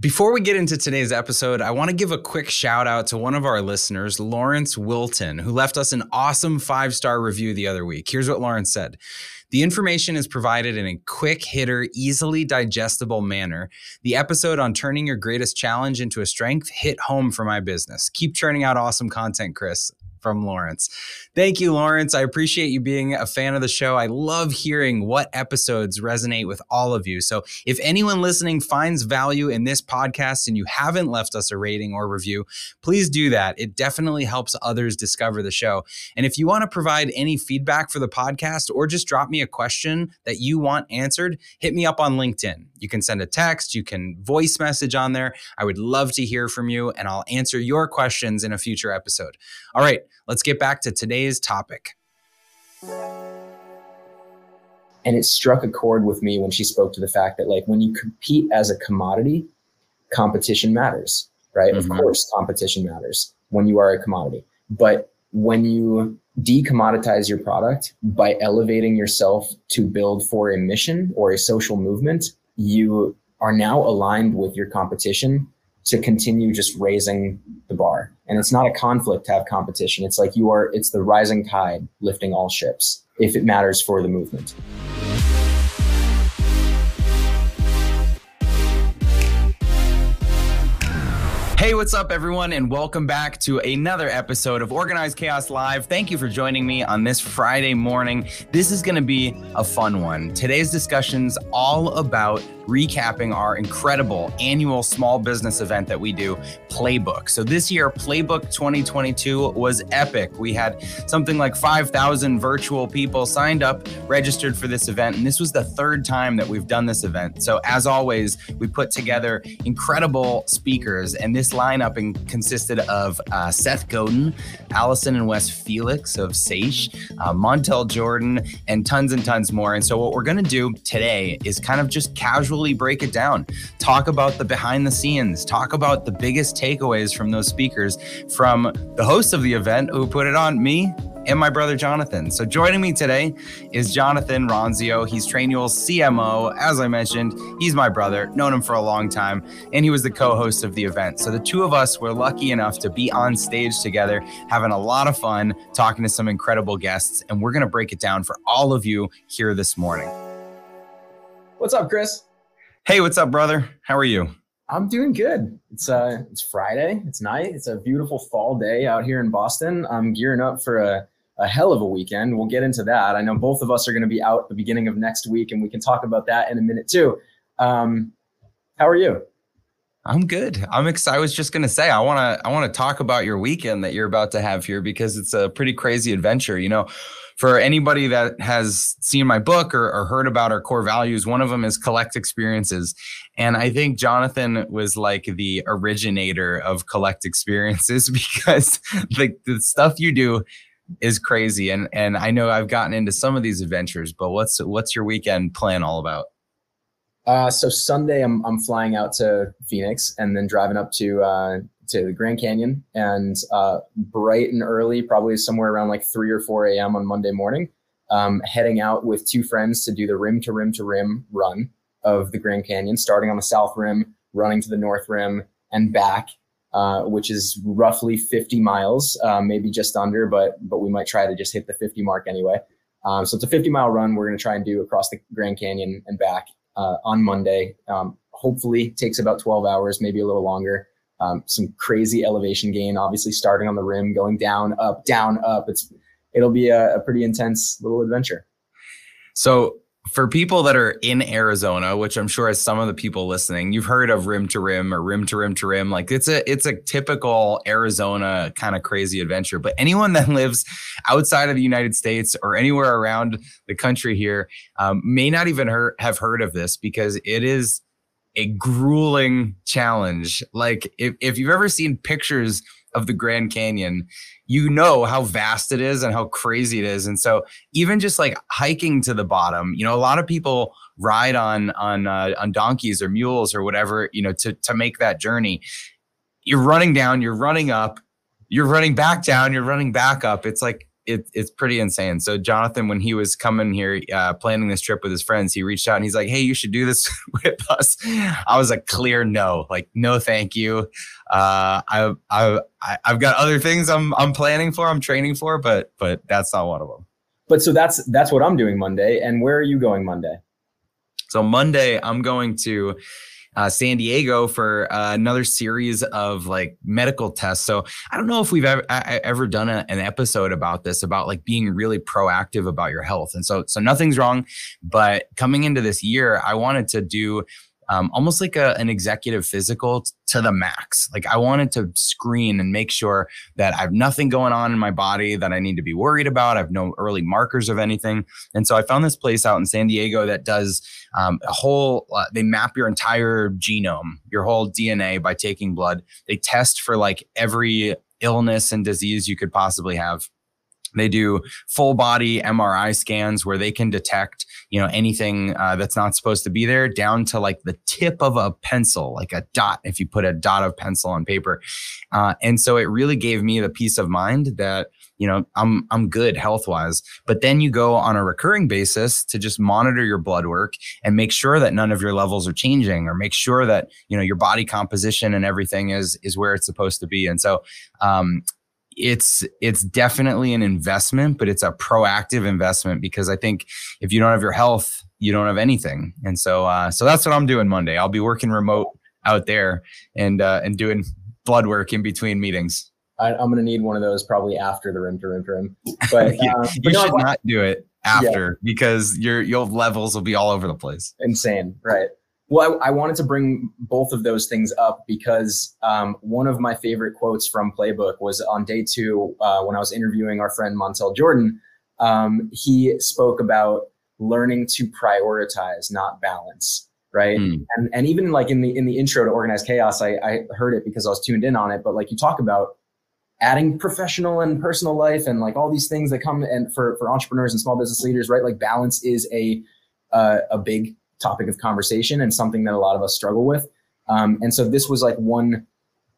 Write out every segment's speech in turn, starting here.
Before we get into today's episode, I want to give a quick shout out to one of our listeners, Lawrence Wilton, who left us an awesome five star review the other week. Here's what Lawrence said The information is provided in a quick hitter, easily digestible manner. The episode on turning your greatest challenge into a strength hit home for my business. Keep churning out awesome content, Chris from Lawrence. Thank you, Lawrence. I appreciate you being a fan of the show. I love hearing what episodes resonate with all of you. So, if anyone listening finds value in this podcast and you haven't left us a rating or review, please do that. It definitely helps others discover the show. And if you want to provide any feedback for the podcast or just drop me a question that you want answered, hit me up on LinkedIn. You can send a text, you can voice message on there. I would love to hear from you and I'll answer your questions in a future episode. All right, let's get back to today's topic. And it struck a chord with me when she spoke to the fact that, like, when you compete as a commodity, competition matters, right? Mm-hmm. Of course, competition matters when you are a commodity. But when you decommoditize your product by elevating yourself to build for a mission or a social movement, you are now aligned with your competition to continue just raising the bar. And it's not a conflict to have competition. It's like you are, it's the rising tide lifting all ships if it matters for the movement. Hey, what's up, everyone, and welcome back to another episode of Organized Chaos Live. Thank you for joining me on this Friday morning. This is going to be a fun one. Today's discussion's all about recapping our incredible annual small business event that we do, Playbook. So this year, Playbook 2022 was epic. We had something like 5,000 virtual people signed up, registered for this event, and this was the third time that we've done this event. So as always, we put together incredible speakers, and this lineup and consisted of uh, Seth Godin, Allison and Wes Felix of Saysh, uh, Montel Jordan, and tons and tons more. And so what we're going to do today is kind of just casually break it down, talk about the behind the scenes, talk about the biggest takeaways from those speakers from the host of the event who put it on, me and my brother Jonathan. So joining me today is Jonathan Ronzio. He's Trainual's CMO. As I mentioned, he's my brother, known him for a long time, and he was the co-host of the event. So the two of us were lucky enough to be on stage together, having a lot of fun, talking to some incredible guests, and we're going to break it down for all of you here this morning. What's up, Chris? Hey, what's up, brother? How are you? I'm doing good. It's uh it's Friday. It's night. It's a beautiful fall day out here in Boston. I'm gearing up for a, a hell of a weekend. We'll get into that. I know both of us are going to be out the beginning of next week, and we can talk about that in a minute too. Um, how are you? I'm good. I'm excited. I was just going to say I want to I want to talk about your weekend that you're about to have here because it's a pretty crazy adventure. You know, for anybody that has seen my book or, or, heard about our core values, one of them is collect experiences. And I think Jonathan was like the originator of collect experiences because the, the stuff you do is crazy. And and I know I've gotten into some of these adventures, but what's what's your weekend plan all about? Uh, so Sunday, I'm I'm flying out to Phoenix and then driving up to uh, to the Grand Canyon and uh, bright and early, probably somewhere around like 3 or 4 a.m. on Monday morning, um, heading out with two friends to do the rim to rim to rim run of the Grand Canyon, starting on the south rim, running to the north rim, and back. Uh, which is roughly 50 miles, uh, maybe just under, but but we might try to just hit the 50 mark anyway. Um, so it's a 50 mile run we're going to try and do across the Grand Canyon and back uh, on Monday. Um, hopefully, takes about 12 hours, maybe a little longer um, some crazy elevation gain, obviously starting on the rim, going down, up, down, up. It's it'll be a, a pretty intense little adventure. So for people that are in Arizona, which I'm sure as some of the people listening, you've heard of rim to rim or rim to rim to rim. Like it's a it's a typical Arizona kind of crazy adventure. But anyone that lives outside of the United States or anywhere around the country here um, may not even heard, have heard of this because it is a grueling challenge. Like if, if you've ever seen pictures of the Grand Canyon, you know how vast it is and how crazy it is. And so even just like hiking to the bottom, you know, a lot of people ride on on uh, on donkeys or mules or whatever, you know, to to make that journey. You're running down, you're running up, you're running back down, you're running back up. It's like it, it's pretty insane. So Jonathan, when he was coming here, uh, planning this trip with his friends, he reached out and he's like, "Hey, you should do this with us." I was a clear no, like no, thank you. Uh, I, I, I've got other things I'm, I'm planning for, I'm training for, but, but that's not one of them. But so that's that's what I'm doing Monday. And where are you going Monday? So Monday, I'm going to uh, San Diego for uh, another series of like medical tests. So I don't know if we've ever, ever done a, an episode about this, about like being really proactive about your health. And so, so nothing's wrong, but coming into this year, I wanted to do um, almost like a, an executive physical t- to the max. Like I wanted to screen and make sure that I have nothing going on in my body that I need to be worried about. I have no early markers of anything. And so I found this place out in San Diego that does um, a whole, uh, they map your entire genome, your whole DNA by taking blood. They test for like every illness and disease you could possibly have they do full body MRI scans where they can detect, you know, anything uh, that's not supposed to be there down to like the tip of a pencil, like a dot, if you put a dot of pencil on paper. Uh, and so it really gave me the peace of mind that, you know, I'm, I'm good health wise. But then you go on a recurring basis to just monitor your blood work and make sure that none of your levels are changing or make sure that, you know, your body composition and everything is, is where it's supposed to be. And so, um, it's it's definitely an investment, but it's a proactive investment because I think if you don't have your health, you don't have anything. And so uh, so that's what I'm doing Monday. I'll be working remote out there and uh, and doing blood work in between meetings. I, am going to need one of those probably after the rim to rim to rim. But, yeah, uh, you should not do it after yeah. because your your levels will be all over the place. Insane, right? Well, I, I, wanted to bring both of those things up because um, one of my favorite quotes from Playbook was on day two uh, when I was interviewing our friend Montel Jordan. Um, he spoke about learning to prioritize, not balance, right? Mm. And and even like in the in the intro to Organized Chaos, I, I heard it because I was tuned in on it. But like you talk about adding professional and personal life and like all these things that come and for for entrepreneurs and small business leaders, right? Like balance is a uh, a big topic of conversation and something that a lot of us struggle with. Um, and so this was like one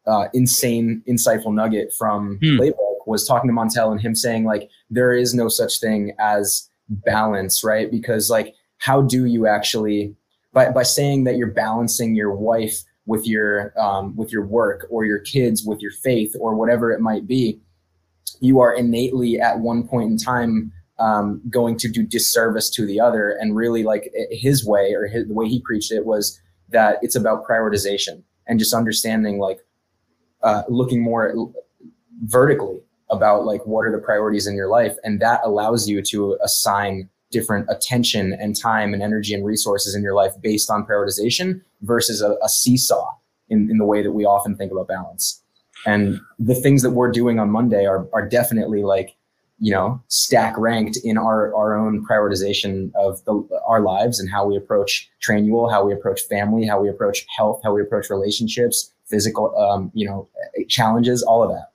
uh, insane, insightful nugget from hmm. Playbook was talking to Montel and him saying like there is no such thing as balance, right? Because like how do you actually by by saying that you're balancing your wife with your um, with your work or your kids with your faith or whatever it might be, you are innately at one point in time um, going to do disservice to the other. And really, like his way or his, the way he preached it was that it's about prioritization and just understanding, like uh, looking more vertically about like what are the priorities in your life, and that allows you to assign different attention and time and energy and resources in your life based on prioritization versus a, a seesaw in, in the way that we often think about balance. And the things that we're doing on Monday are, are definitely like you know stack ranked in our our own prioritization of the, our lives and how we approach trainual how we approach family how we approach health how we approach relationships physical um, you know challenges all of that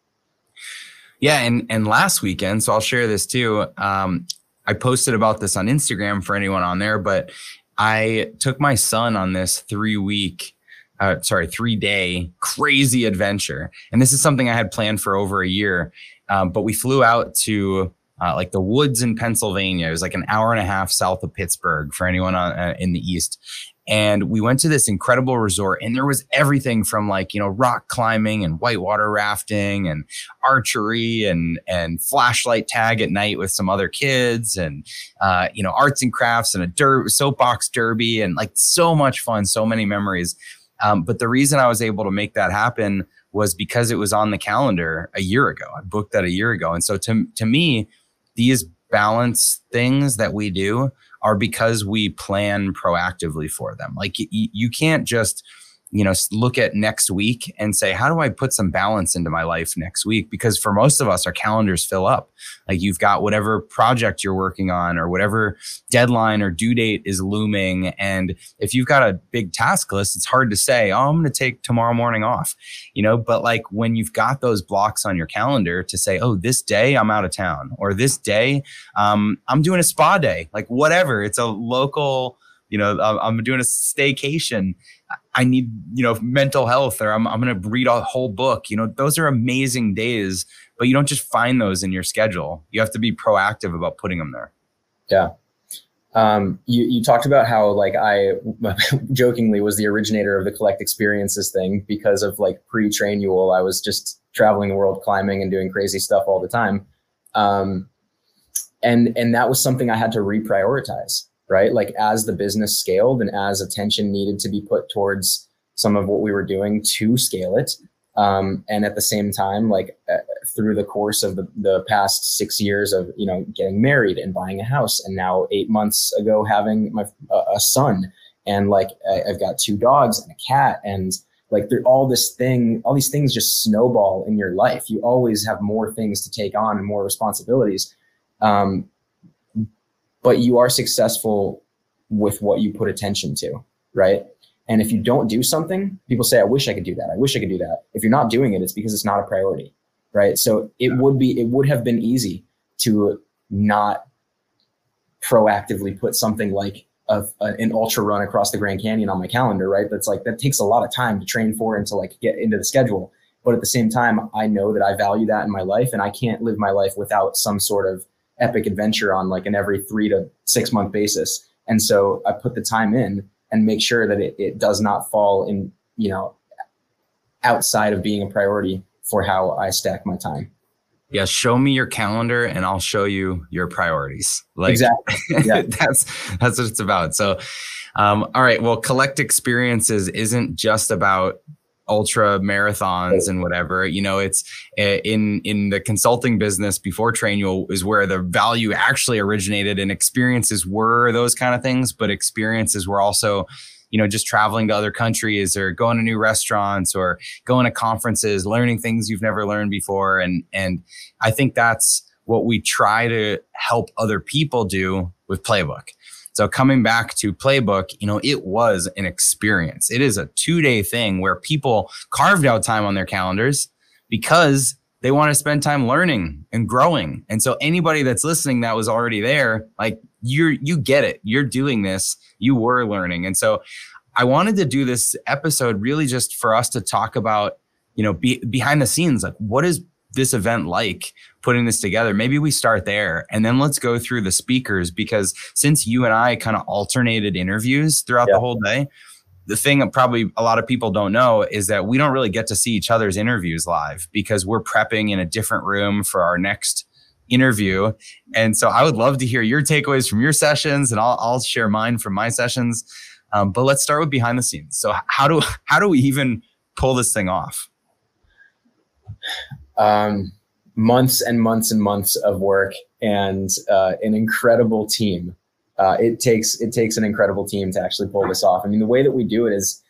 yeah and and last weekend so i'll share this too um, i posted about this on instagram for anyone on there but i took my son on this three week uh, sorry, three day crazy adventure. And this is something I had planned for over a year. Um, but we flew out to uh, like the woods in Pennsylvania. It was like an hour and a half south of Pittsburgh for anyone on, uh, in the east. And we went to this incredible resort, and there was everything from like you know rock climbing and whitewater rafting and archery and and flashlight tag at night with some other kids and uh, you know arts and crafts and a dirt soapbox derby and like so much fun, so many memories. Um, but the reason I was able to make that happen was because it was on the calendar a year ago. I booked that a year ago. And so to, to me, these balance things that we do are because we plan proactively for them. Like y- you can't just you know look at next week and say how do i put some balance into my life next week? Because for most of us our calendars fill up. Like you've got whatever project you're working on or whatever deadline or due date is looming and if you've got a big task list it's hard to say oh i'm going to take tomorrow morning off you know? But like when you've got those blocks on your calendar to say oh this day i'm out of town or this day um, i'm doing a spa day like whatever it's a local You know, I'm, doing a staycation. I need, you know, mental health or I'm, I'm going to read a whole book. You know, those are amazing days, but you don't just find those in your schedule. You have to be proactive about putting them there. Yeah. Um, you, you talked about how like I jokingly was the originator of the collect experiences thing because of like pre trainual. I was just traveling the world climbing and doing crazy stuff all the time. Um, and, and that was something I had to reprioritize right? Like as the business scaled and as attention needed to be put towards some of what we were doing to scale it. Um, and at the same time, like uh, through the course of the, the past six years of, you know, getting married and buying a house and now eight months ago, having my, uh, a son and like I, I've got two dogs and a cat and like through all this thing, all these things just snowball in your life. You always have more things to take on and more responsibilities. Um, but you are successful with what you put attention to, right? And if you don't do something, people say, I wish I could do that. I wish I could do that. If you're not doing it, it's because it's not a priority, right? So it would be, it would have been easy to not proactively put something like a, a, uh, an ultra run across the Grand Canyon on my calendar, right? That's like, that takes a lot of time to train for and to like get into the schedule. But at the same time, I know that I value that in my life and I can't live my life without some sort of epic adventure on like an every three to six month basis. And so I put the time in and make sure that it, it does not fall in, you know, outside of being a priority for how I stack my time. Yeah, show me your calendar and I'll show you your priorities. Like exactly. Yeah. that's that's what it's about. So um, all right, well, collect experiences isn't just about ultra marathons and whatever you know it's eh, in in the consulting business before trainual is where the value actually originated and experiences were those kind of things but experiences were also you know just traveling to other countries or going to new restaurants or going to conferences learning things you've never learned before. And and i think that's what we try to help other people do with playbook so coming back to playbook, you know, it was an experience. It is a two day thing where people carved out time on their calendars because they want to spend time learning and growing. And so anybody that's listening that was already there, like you're, you get it. You're doing this. You were learning. And so I wanted to do this episode really just for us to talk about, you know, be, behind the scenes, like what is this event like putting this together. Maybe we start there and then let's go through the speakers because since you and i kind of alternated interviews throughout yeah. the whole day the thing that probably a lot of people don't know is that we don't really get to see each other's interviews live because we're prepping in a different room for our next interview. And so i would love to hear your takeaways from your sessions and i'll, I'll share mine from my sessions. Um, but let's start with behind the scenes. So how do how do we even pull this thing off? Um, months and months and months of work and uh, an incredible team. Uh, it takes it takes an incredible team to actually pull this off. I mean, the way that we do it is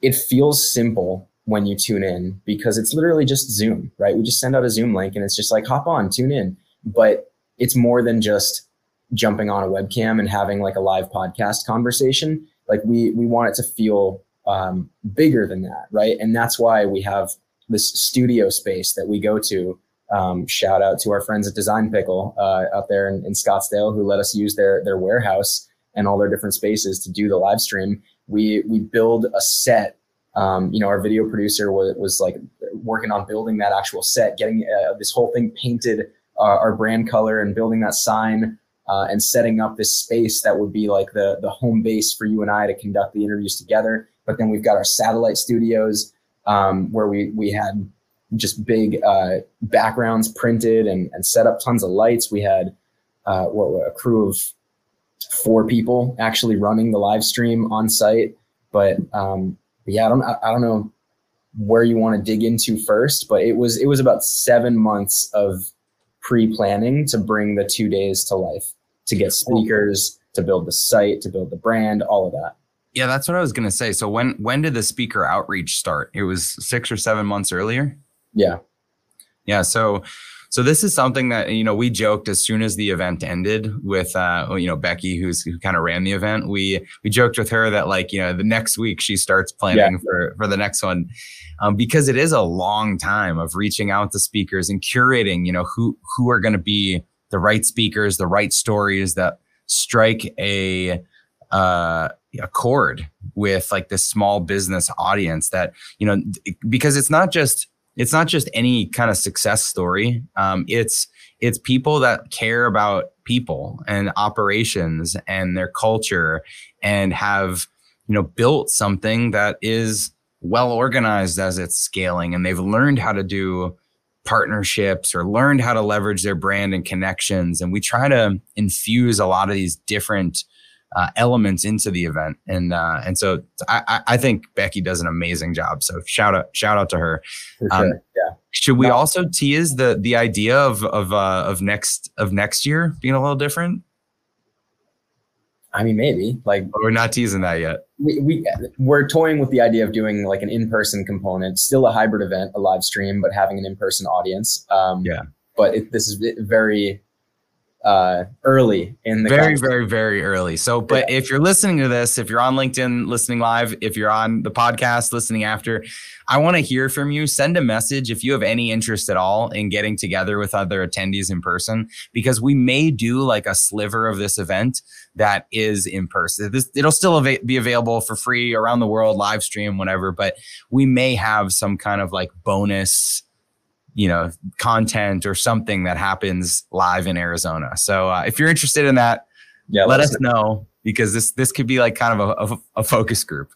it feels simple when you tune in because it's literally just Zoom, right? We just send out a Zoom link and it's just like hop on, tune in. But it's more than just jumping on a webcam and having like a live podcast conversation. Like we we want it to feel um, bigger than that, right? And that's why we have this studio space that we go to. Um, shout out to our friends at Design Pickle uh, out there in, in, Scottsdale who let us use their their warehouse and all their different spaces to do the live stream. We we build a set. Um, you know, our video producer was, was like working on building that actual set, getting uh, this whole thing painted, uh, our brand color, and building that sign. Uh, and setting up this space that would be like the the home base for you and I to conduct the interviews together. But then we've got our satellite studios um, where we we had just big uh, backgrounds printed and, and set up tons of lights. We had uh, what, a crew of four people actually running the live stream on site. But um, yeah, I don't I, I don't know where you want to dig into first, but it was it was about seven months of pre-planning to bring the two days to life, to get speakers, to build the site, to build the brand, all of that. Yeah, that's what I was gonna say. So when when did the speaker outreach start? It was six or seven months earlier. Yeah. Yeah. So so this is something that you know we joked as soon as the event ended with uh you know Becky who's who kind of ran the event. We we joked with her that like you know the next week she starts planning yeah. for for the next one. Um, because it is a long time of reaching out to speakers and curating, you know, who who are going to be the right speakers, the right stories that strike a uh, a chord with like this small business audience that you know because it's not just it's not just any kind of success story. Um, it's it's people that care about people and operations and their culture and have you know built something that is well organized as it's scaling. And they've learned how to do partnerships or learned how to leverage their brand and connections. And we try to infuse a lot of these different uh, elements into the event. And uh, and so I, I think Becky does an amazing job. So shout out shout out to her. Sure. Um, yeah. Should we no. also tease the the idea of of uh, of next of next year being a little different? I mean, maybe like we're not teasing that yet. We, we we're toying with the idea of doing like an in person component, still a hybrid event, a live stream, but having an in person audience. Um, yeah. But it, this is very uh, early in the very very very early. So but yeah. if you're listening to this if you're on linkedin listening live if you're on the podcast listening after i want to hear from you. Send a message if you have any interest at all in getting together with other attendees in person because we may do like a sliver of this event that is in person. This it'll still av- be available for free around the world live stream whatever but we may have some kind of like bonus you know content or something that happens live in Arizona. So uh, if you're interested in that, yeah, let us know because this this could be like kind of a, a, a focus group.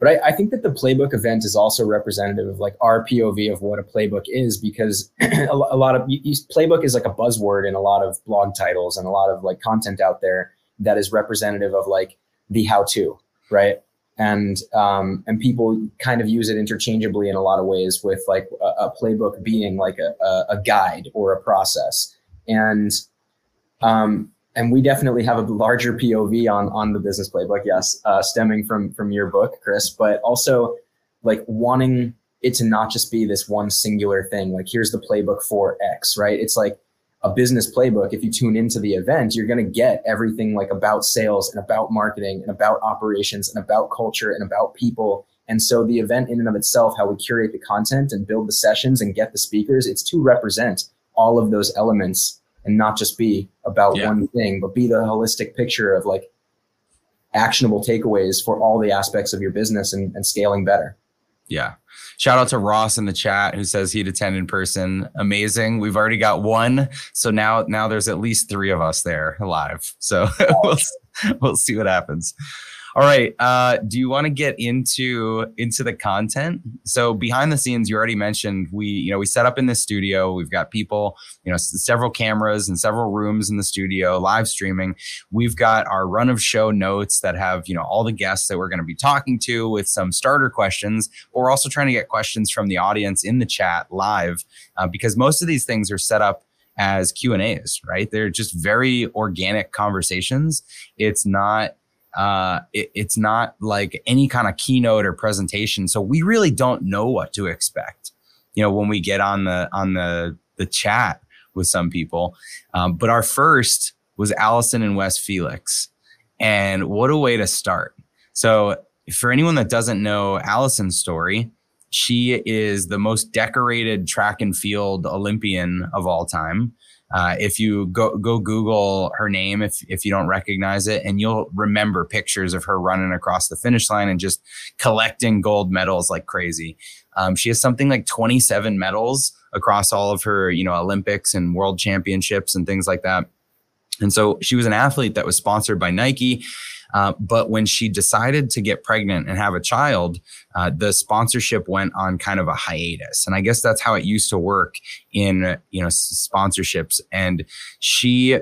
But I, I, think that the playbook event is also representative of like our POV of what a playbook is because a, a, lot of you, you, playbook is like a buzzword in a lot of blog titles and a lot of like content out there that is representative of like the how to, right? And um, and people kind of use it interchangeably in a lot of ways with like a, a playbook being like a, a, guide or a process. And um, and we definitely have a larger POV on on the business playbook yes uh, stemming from from your book Chris but also like wanting it to not just be this one singular thing like here's the playbook for X right? It's like a business playbook, if you tune into the event, you're going to get everything like about sales and about marketing and about operations and about culture and about people. And so the event in and of itself, how we curate the content and build the sessions and get the speakers, it's to represent all of those elements and not just be about yeah. one thing, but be the holistic picture of like actionable takeaways for all the aspects of your business and, and scaling better. Yeah. Shout out to Ross in the chat who says he'd attend in person. Amazing. We've already got one. So now now there's at least three of us there live. So we'll, we'll see what happens. All right. Uh, do you want to get into into the content? So behind the scenes, you already mentioned we, you know, we set up in the studio. We've got people, you know, several cameras and several rooms in the studio, live streaming. We've got our run of show notes that have, you know, all the guests that we're going to be talking to with some starter questions. But we're also trying to get questions from the audience in the chat live uh, because most of these things are set up as Q and A's, right? They're just very organic conversations. It's not uh, it, it's not like any kind of keynote or presentation. So we really don't know what to expect. You know, when we get on the on the the chat with some people. Um, but our first was Allison and Wes Felix, and what a way to start. So for anyone that doesn't know Allison's story, she is the most decorated track and field Olympian of all time. Uh, if you go go Google her name, if if you don't recognize it, and you'll remember pictures of her running across the finish line and just collecting gold medals like crazy. Um, she has something like 27 medals across all of her, you know, Olympics and World Championships and things like that. And so she was an athlete that was sponsored by Nike. Uh, but when she decided to get pregnant and have a child, uh, the sponsorship went on kind of a hiatus. And I guess that's how it used to work in, you know, sponsorships. And she,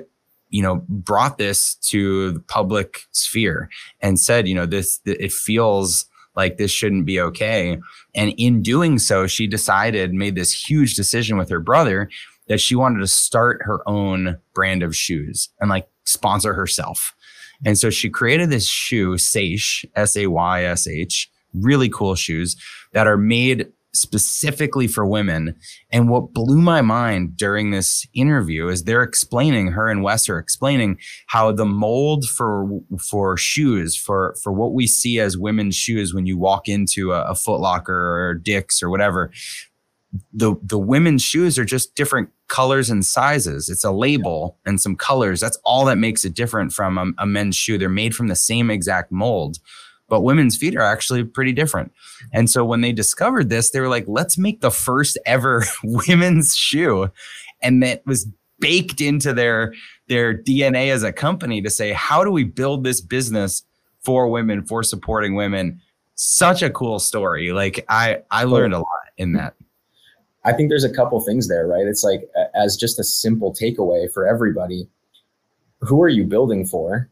you know, brought this to the public sphere and said, you know, this, it feels like this shouldn't be okay. And in doing so, she decided, made this huge decision with her brother that she wanted to start her own brand of shoes and like sponsor herself. And so she created this shoe, Saysh, S A Y S H, really cool shoes that are made specifically for women. And what blew my mind during this interview is they're explaining, her and Wes are explaining how the mold for for shoes, for for what we see as women's shoes when you walk into a, a Foot Locker or Dick's or whatever, the the women's shoes are just different colors and sizes. It's a label and some colors. That's all that makes it different from a, a men's shoe. They're made from the same exact mold, but women's feet are actually pretty different. And so when they discovered this, they were like, let's make the first ever women's shoe. And that was baked into their their DNA as a company to say, how do we build this business for women, for supporting women? Such a cool story. Like I I learned a lot in that. I think there's a couple things there, right? It's like as just a simple takeaway for everybody. Who are you building for?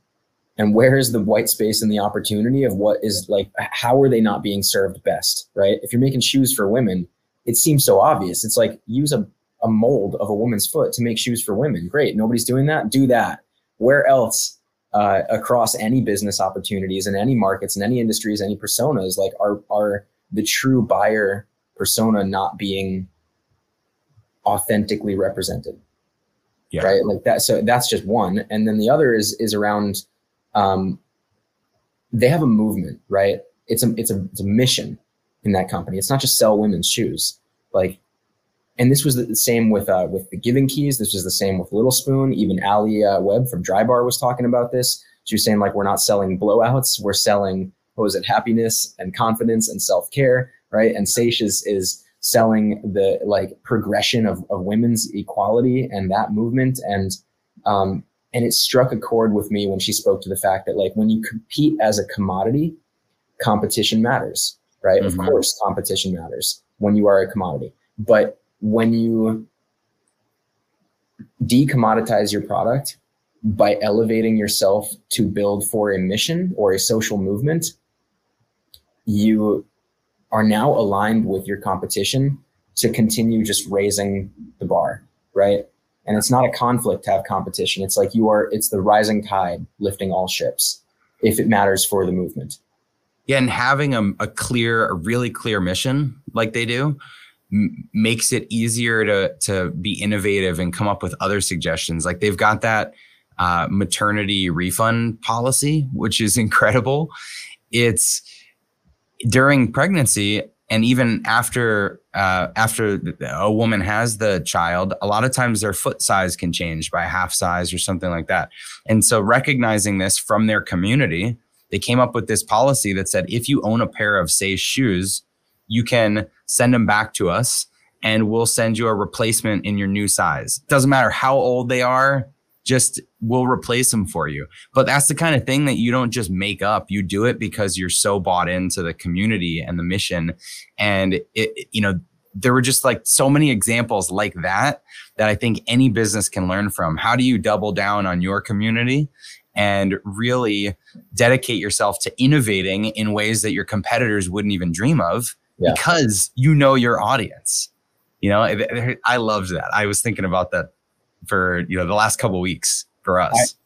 And where is the white space and the opportunity of what is like how are they not being served best, right? If you're making shoes for women, it seems so obvious. It's like use a, a mold of a woman's foot to make shoes for women. Great. Nobody's doing that. Do that. Where else uh, across any business opportunities in any markets in any industries, any personas, like are are the true buyer persona not being authentically represented. Yeah. Right. Like that. So that's just one. And then the other is, is around, um, they have a movement, right? It's a, it's a, it's a mission in that company. It's not just sell women's shoes. Like, and this was the same with, uh, with the Giving Keys. This was the same with Little Spoon. Even Alli uh, Webb from Drybar was talking about this. She was saying like, we're not selling blowouts. We're selling, what was it? Happiness and confidence and self-care. Right. And Saysh is, is, selling the like progression of, of women's equality and that movement. And um, and it struck a chord with me when she spoke to the fact that like when you compete as a commodity competition matters right? Mm-hmm. of course competition matters when you are a commodity. But when you decommoditize your product by elevating yourself to build for a mission or a social movement you are now aligned with your competition to continue just raising the bar, right? And it's not a conflict to have competition. It's like you are, it's the rising tide lifting all ships if it matters for the movement. Yeah. And having a, a clear, a really clear mission like they do makes it easier to, to be innovative and come up with other suggestions. Like they've got that uh, maternity refund policy, which is incredible. It's, during pregnancy and even after uh, after a woman has the child, a lot of times their foot size can change by half size or something like that. And so recognizing this from their community, they came up with this policy that said if you own a pair of Saysh shoes, you can send them back to us and we'll send you a replacement in your new size. Doesn't matter how old they are, just will replace them for you. But that's the kind of thing that you don't just make up. You do it because you're so bought into the community and the mission. And it, you know, there were just like so many examples like that that I think any business can learn from. How do you double down on your community and really dedicate yourself to innovating in ways that your competitors wouldn't even dream of yeah. because you know your audience? You know, I loved that. I was thinking about that for you know the last couple weeks for us. I,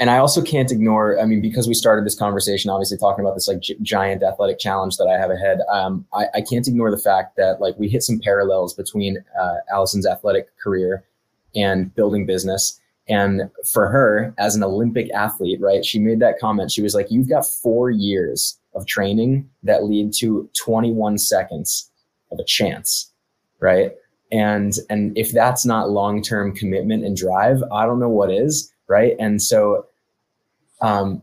and I also can't ignore. I mean, because we started this conversation, obviously talking about this like giant athletic challenge that I have ahead. Um, I, I, can't ignore the fact that like we hit some parallels between uh, Allison's athletic career and building business. And for her, as an Olympic athlete, right, she made that comment. She was like, "You've got four years of training that lead to 21 seconds of a chance, right?" And and if that's not long-term commitment and drive i don't know what is right? And so um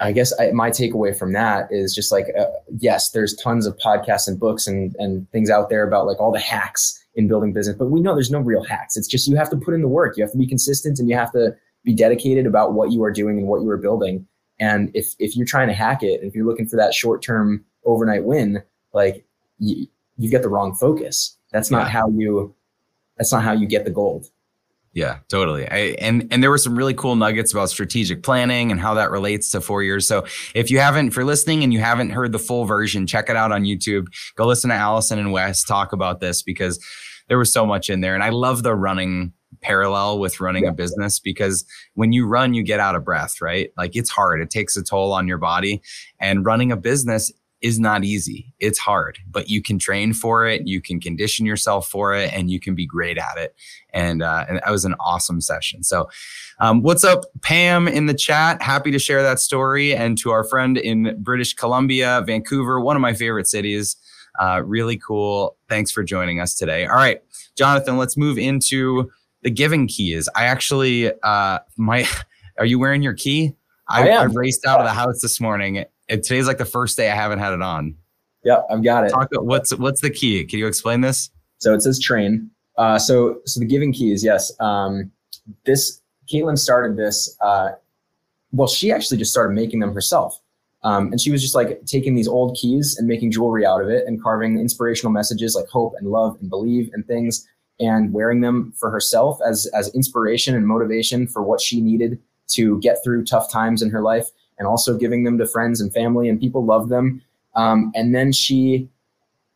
i guess I, my takeaway from that is just like uh, yes there's tons of podcasts and books and and things out there about like all the hacks in building business but we know there's no real hacks. It's just you have to put in the work. You have to be consistent and you have to be dedicated about what you are doing and what you are building. And if if you're trying to hack it and if you're looking for that short-term overnight win like you, you've got the wrong focus that's not yeah. how you that's not how you get the gold. Yeah, totally. I, and and there were some really cool nuggets about strategic planning and how that relates to four years. So if you haven't, for listening and you haven't heard the full version, check it out on YouTube. Go listen to Allison and Wes talk about this because there was so much in there. And I love the running parallel with running yeah. a business because when you run, you get out of breath, right? Like it's hard. It takes a toll on your body. And running a business is not easy. It's hard, but you can train for it, you can condition yourself for it, and you can be great at it. And, uh, and that was an awesome session. So, um, what's up, Pam, in the chat? Happy to share that story. And to our friend in British Columbia, Vancouver, one of my favorite cities. Uh, really cool. Thanks for joining us today. All right, Jonathan, let's move into the giving keys. I actually, uh, my, are you wearing your key? I, I, I raced out of the house this morning. And today's like the first day I haven't had it on. Yep, I've got it. Talk, what's what's the key? Can you explain this? So it says train. Uh, so so the giving keys, yes. Um, this Caitlin started this. Uh, well, she actually just started making them herself. Um, and she was just like taking these old keys and making jewelry out of it and carving inspirational messages like hope and love and believe and things and wearing them for herself as, as inspiration and motivation for what she needed to get through tough times in her life and also giving them to friends and family and people loved them. Um, and then she,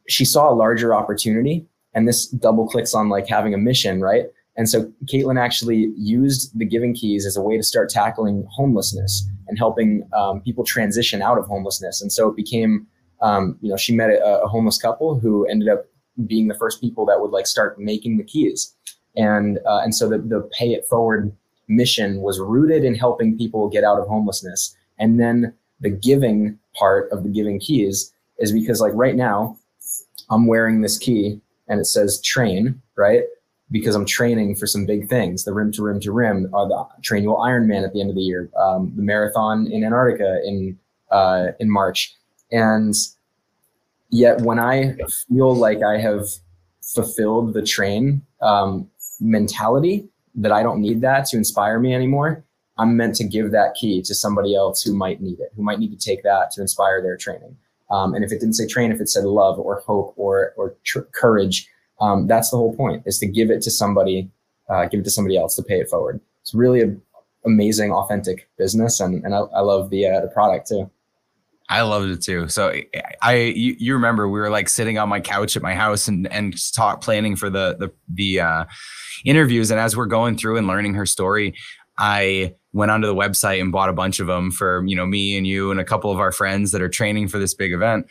she saw a larger opportunity and this double clicks on like having a mission, right? And so Caitlin actually used the giving keys as a way to start tackling homelessness and helping um, people transition out of homelessness. And so it became, um, you know, she met a, a, homeless couple who ended up being the first people that would like start making the keys. And uh, and so the, the pay it forward mission was rooted in helping people get out of homelessness. And then the giving part of the giving keys is because like right now I'm wearing this key and it says train, right? because I'm training for some big things. The rim to rim to rim, uh, the Trainual Ironman at the end of the year, um, the marathon in Antarctica in uh, in March, and yet when I feel like I have fulfilled the train um, mentality, that I don't need that to inspire me anymore. I'm meant to give that key to somebody else who might need it, who might need to take that to inspire their training. Um, and if it didn't say train, if it said love or hope or or tr- courage, um, that's the whole point is to give it to somebody, uh, give it to somebody else to pay it forward. It's really an amazing, authentic business. And, and I, I love the, uh, the product too. I loved it too. So I, you, you, remember we were like sitting on my couch at my house and and talk planning for the the the uh, interviews. And as we're going through and learning her story, I went onto the website and bought a bunch of them for you know me and you and a couple of our friends that are training for this big event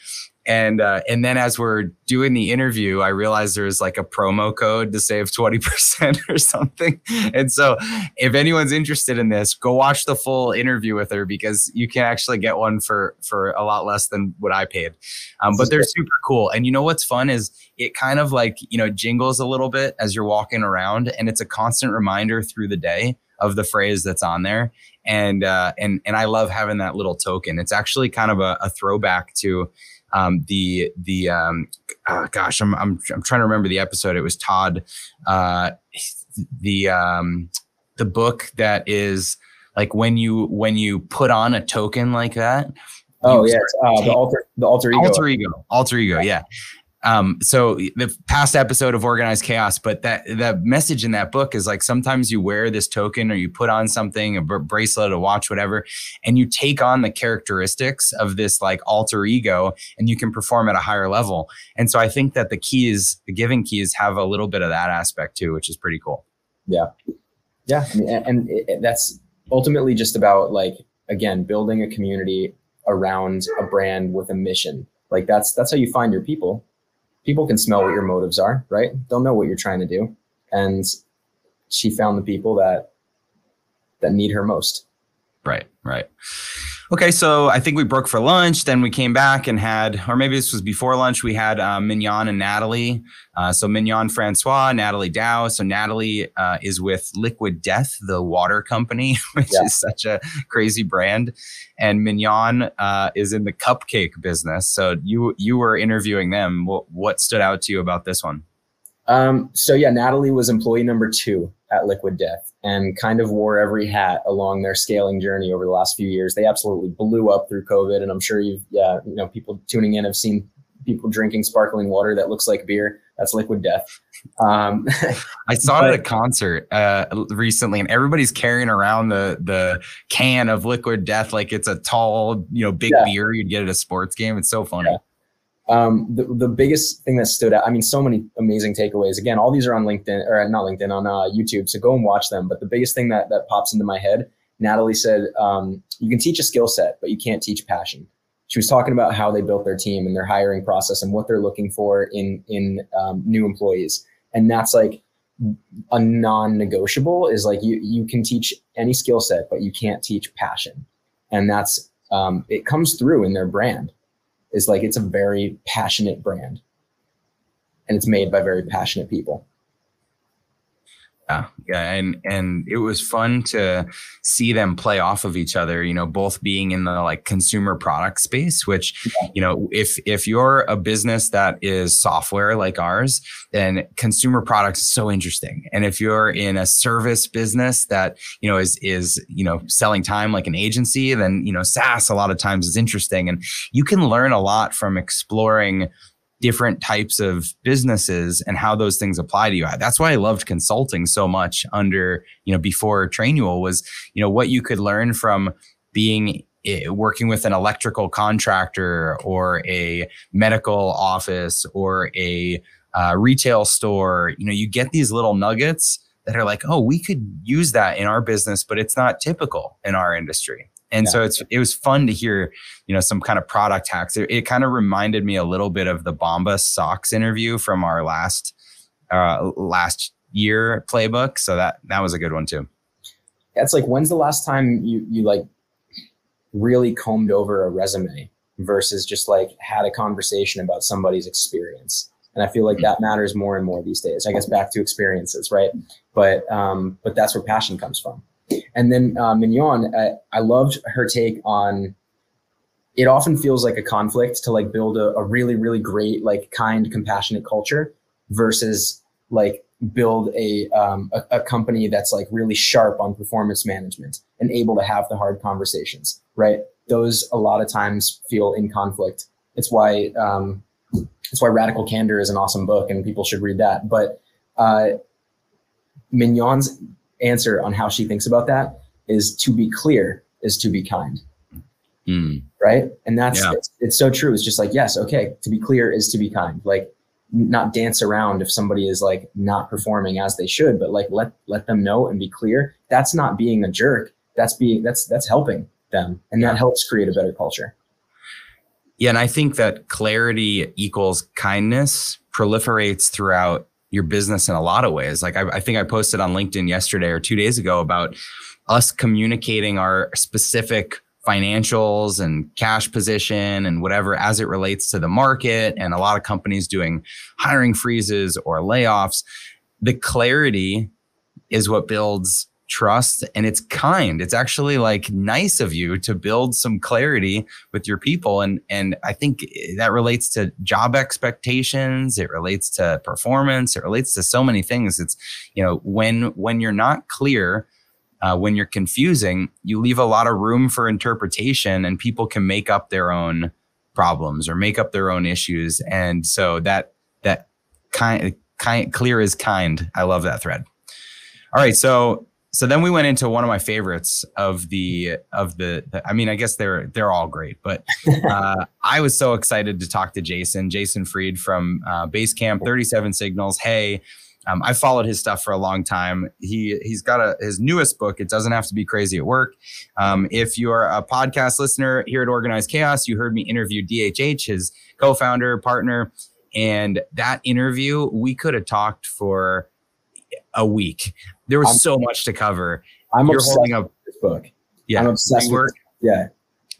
and uh, and then as we're doing the interview, I realized there's like a promo code to save twenty percent or something. And so, if anyone's interested in this, go watch the full interview with her because you can actually get one for for a lot less than what I paid. Um, but they're super cool. And you know what's fun is it kind of like you know jingles a little bit as you're walking around, and it's a constant reminder through the day of the phrase that's on there. And uh, and and I love having that little token. It's actually kind of a, a throwback to um, the the um, uh, gosh, I'm, I'm I'm trying to remember the episode. It was Todd, uh, the um, the book that is like when you when you put on a token like that. Oh yeah, uh, the alter the alter ego. Alter ego. Alter ego. Yeah. Um, so the past episode of organized chaos, but that the message in that book is like sometimes you wear this token or you put on something, a bracelet, a watch, whatever, and you take on the characteristics of this like alter ego and you can perform at a higher level. And so I think that the keys, the giving keys have a little bit of that aspect too, which is pretty cool. Yeah. Yeah. I mean, and it, that's ultimately just about like, again, building a community around a brand with a mission. Like that's, that's how you find your people people can smell what your motives are, right? They'll know what you're trying to do. And she found the people that that need her most. Right, right. Okay, so I think we broke for lunch. Then we came back and had, or maybe this was before lunch, we had uh, Mignon and Natalie. Uh, so Mignon Francois, Natalie Dow. So Natalie uh, is with Liquid Death, the water company, which yeah. is such a crazy brand. And Mignon uh, is in the cupcake business. So you you were interviewing them. What, what stood out to you about this one? Um, so yeah, Natalie was employee number two at Liquid Death and kind of wore every hat along their scaling journey over the last few years. They absolutely blew up through COVID, and I'm sure you've yeah, you know, people tuning in have seen people drinking sparkling water that looks like beer. That's Liquid Death. Um, I saw but, it at a concert uh, recently, and everybody's carrying around the the can of Liquid Death like it's a tall, you know, big yeah. beer you'd get at a sports game. It's so funny. Yeah. Um, the, the biggest thing that stood out, I mean, so many amazing takeaways. Again, all these are on LinkedIn or not LinkedIn on uh, YouTube. So go and watch them. But the biggest thing that, that pops into my head, Natalie said, um, you can teach a skill set, but you can't teach passion. She was talking about how they built their team and their hiring process and what they're looking for in, in um, new employees. And that's like a non-negotiable is like you, you can teach any skill set, but you can't teach passion. And that's, um, it comes through in their brand is like it's a very passionate brand and it's made by very passionate people. Yeah, yeah, and and it was fun to see them play off of each other. You know, both being in the like consumer product space, which you know, if if you're a business that is software like ours, then consumer products is so interesting. And if you're in a service business that you know is is you know selling time like an agency, then you know SaaS a lot of times is interesting, and you can learn a lot from exploring different types of businesses and how those things apply to you. That's why I loved consulting so much under, you know, before Trainual was, you know, what you could learn from being eh, working with an electrical contractor or a medical office or a uh, retail store. You know, you get these little nuggets that are like, oh, we could use that in our business, but it's not typical in our industry. And yeah. so it's it was fun to hear, you know, some kind of product hacks. It, it, kind of reminded me a little bit of the Bombas socks interview from our last uh, last year playbook. So that that was a good one too. It's like when's the last time you you like really combed over a resume versus just like had a conversation about somebody's experience. And I feel like mm-hmm. that matters more and more these days. I guess back to experiences, right? But um, but that's where passion comes from. And then uh, Mignon, I, I loved her take on. It often feels like a conflict to like build a, a really really great like kind compassionate culture versus like build a, um, a, a company that's like really sharp on performance management and able to have the hard conversations. Right? Those a lot of times feel in conflict. It's why um, it's why Radical Candor is an awesome book and people should read that. But uh, Mignon's answer on how she thinks about that is to be clear is to be kind. Mm. Right. And that's, yeah. it's, it's so true. It's just like, yes, okay. To be clear is to be kind. Like not dance around if somebody is like not performing as they should, but like let, let them know and be clear. That's not being a jerk. That's being, that's, that's helping them. And that helps create a better culture. Yeah. And I think that clarity equals kindness proliferates throughout your business in a lot of ways. Like I, I, think I posted on LinkedIn yesterday or two days ago about us communicating our specific financials and cash position and whatever as it relates to the market and a lot of companies doing hiring freezes or layoffs. The clarity is what builds trust and it's kind. It's actually like nice of you to build some clarity with your people and and i think that relates to job expectations it relates to performance it relates to so many things. It's you know when when you're not clear uh, when you're confusing you leave a lot of room for interpretation and people can make up their own problems or make up their own issues and so that that kind kind clear is kind. I love that thread. All right so so then we went into one of my favorites of the of the, the i mean i guess they're they're all great but uh, i was so excited to talk to jason jason Fried from uh, basecamp 37 signals. Hey um, i followed his stuff for a long time. He he's got a his newest book it doesn't have to be crazy at work. Um, if you're a podcast listener here at organized chaos you heard me interview dhh his co-founder partner and that interview we could have talked for a week. There was I'm, so much to cover. I'm you're holding up this book. Yeah, I'm obsessed rework. with Yeah.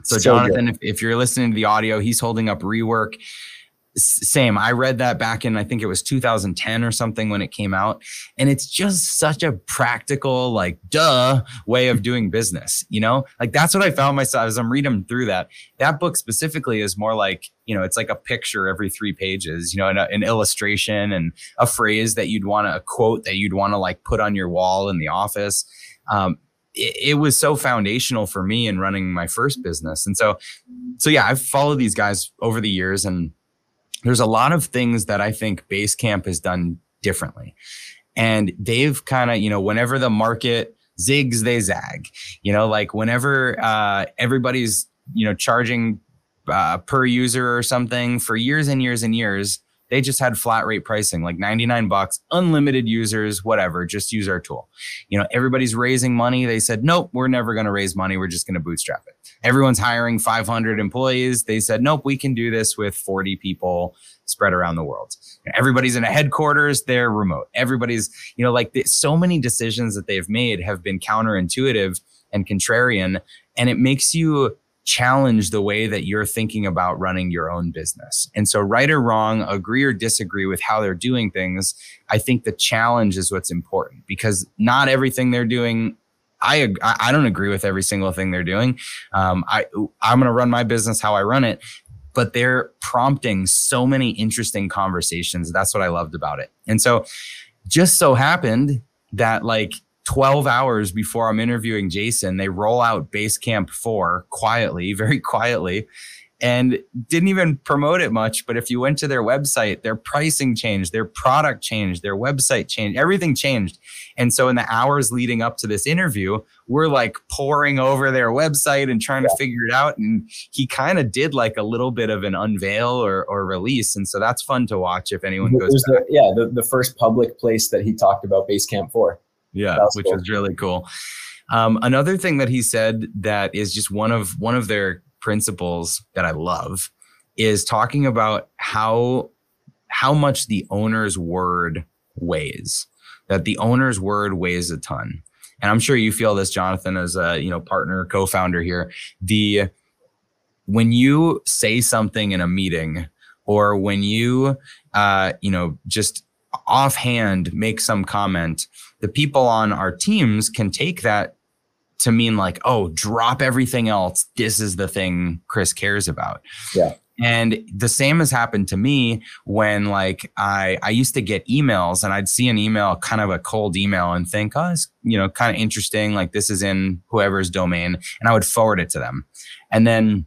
So, so Jonathan, if, if, you're listening to the audio, he's holding up rework same. I read that back in i think it was 2010 or something when it came out and it's just such a practical like duh way of doing business you know? Like that's what i found myself as i'm reading through that that book specifically is more like you know it's like a picture every three pages you know an, an illustration and a phrase that you'd want to a quote that you'd want to like put on your wall in the office. Um, it was so foundational for me in running my first business and so so yeah i've followed these guys over the years and there's a lot of things that I think Basecamp has done differently. And they've kind of, you know, whenever the market zigs, they zag. You know, like whenever uh, everybody's, you know, charging uh, per user or something for years and years and years, they just had flat rate pricing, like 99 bucks, unlimited users, whatever, just use our tool. You know, everybody's raising money. They said, nope, we're never going to raise money. We're just going to bootstrap it. Everyone's hiring 500 employees. They said, nope, we can do this with 40 people spread around the world. Everybody's in a headquarters, they're remote. Everybody's, you know, like the, so many decisions that they've made have been counterintuitive and contrarian. And it makes you challenge the way that you're thinking about running your own business. And so, right or wrong, agree or disagree with how they're doing things, I think the challenge is what's important because not everything they're doing. I I don't agree with every single thing they're doing. Um, I I'm going to run my business how I run it, but they're prompting so many interesting conversations. That's what I loved about it. And so, just so happened that like 12 hours before I'm interviewing Jason, they roll out Basecamp 4 quietly, very quietly, and didn't even promote it much. But if you went to their website, their pricing changed, their product changed, their website changed, everything changed. And so in the hours leading up to this interview, we're like pouring over their website and trying yeah. to figure it out. And he kind of did like a little bit of an unveil or, or release. And so that's fun to watch if anyone goes. The, yeah, the, the first public place that he talked about Basecamp 4. Yeah, which cool. is really cool. Um, another thing that he said that is just one of one of their principles that I love is talking about how how much the owner's word weighs. That the owner's word weighs a ton. And I'm sure you feel this, Jonathan, as a you know partner, co-founder here. The when you say something in a meeting, or when you uh, you know just offhand make some comment, the people on our teams can take that to mean like, oh, drop everything else. This is the thing Chris cares about. Yeah. And the same has happened to me when like I I used to get emails and I'd see an email, kind of a cold email, and think, oh, it's you know kind of interesting. Like this is in whoever's domain, and I would forward it to them. And then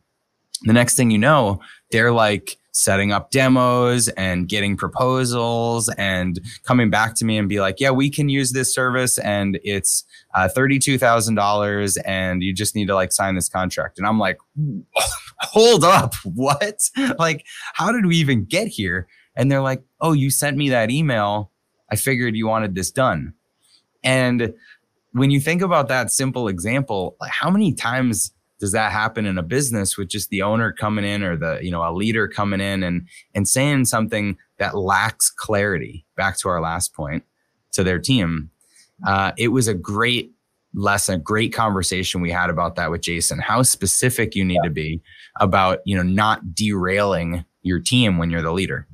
the next thing you know, they're like setting up demos and getting proposals and coming back to me and be like, yeah, we can use this service and it's uh, $32,000 and you just need to like sign this contract. And I'm like, hold up, what? like, how did we even get here? And they're like, oh, you sent me that email. I figured you wanted this done. And when you think about that simple example, like how many times does that happen in a business with just the owner coming in or the you know a leader coming in and and saying something that lacks clarity? Back to our last point to their team. Uh, it was a great lesson great conversation we had about that with jason. How specific you need yeah. to be about you know not derailing your team when you're the leader.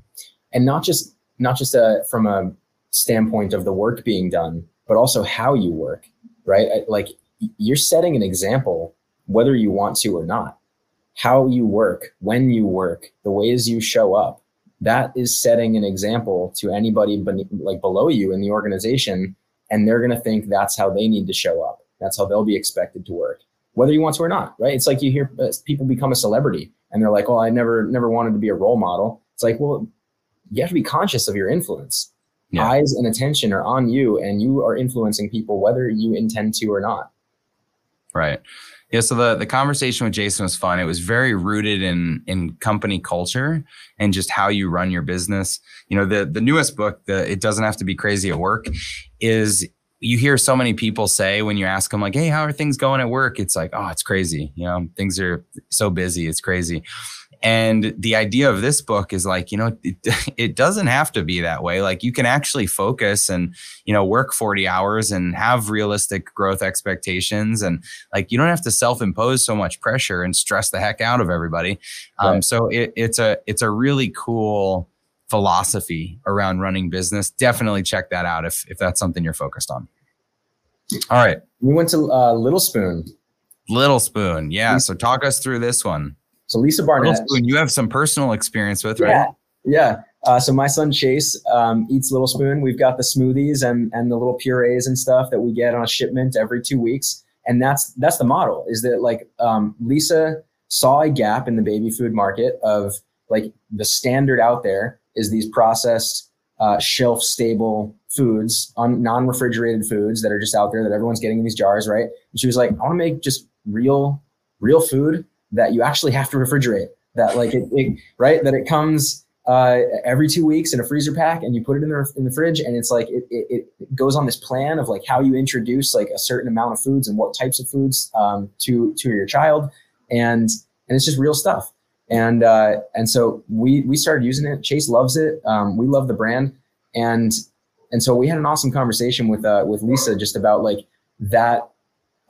And not just not just a, uh, from a standpoint of the work being done but also how you work right? Like you're setting an example whether you want to or not. How you work, when you work, the ways you show up, that is setting an example to anybody beneath, like below you in the organization, and they're going to think that's how they need to show up. That's how they'll be expected to work, whether you want to or not. Right? It's like you hear uh, people become a celebrity, and they're like, "Oh, I never, never wanted to be a role model." It's like, well, you have to be conscious of your influence. Yeah. Eyes and attention are on you, and you are influencing people whether you intend to or not. Right. Yeah, so the the conversation with Jason was fun. It was very rooted in in company culture and just how you run your business. You know, the the newest book, the It Doesn't Have to Be Crazy at Work, is you hear so many people say when you ask them like, "Hey, how are things going at work?" It's like, "Oh, it's crazy." You know, things are so busy, it's crazy. And the idea of this book is like, you know, it, it, doesn't have to be that way. Like you can actually focus and, you know, work 40 hours and have realistic growth expectations. And like, you don't have to self impose so much pressure and stress the heck out of everybody. Um, right. Um, so it, it's a, it's a really cool philosophy around running business. Definitely check that out if, if that's something you're focused on. All right. We went to uh, Little Spoon. Little Spoon. Yeah. So talk us through this one. So Lisa Barnett. Spoon, you have some personal experience with, right? Yeah. Yeah. Uh, so my son Chase um, eats Little Spoon. We've got the smoothies and and the little purees and stuff that we get on a shipment every two weeks. And that's that's the model. Is that like um, Lisa saw a gap in the baby food market of like the standard out there is these processed, uh, shelf stable foods, on non refrigerated foods that are just out there that everyone's getting in these jars, right? And she was like, I want to make just real real food that you actually have to refrigerate. That like it, it right that it comes uh, every two weeks in a freezer pack and you put it in the in the fridge and it's like it, it, it, goes on this plan of like how you introduce like a certain amount of foods and what types of foods um, to to your child. And and it's just real stuff. And uh, and so we we started using it. Chase loves it. Um, we love the brand. And and so we had an awesome conversation with uh, with lisa just about like that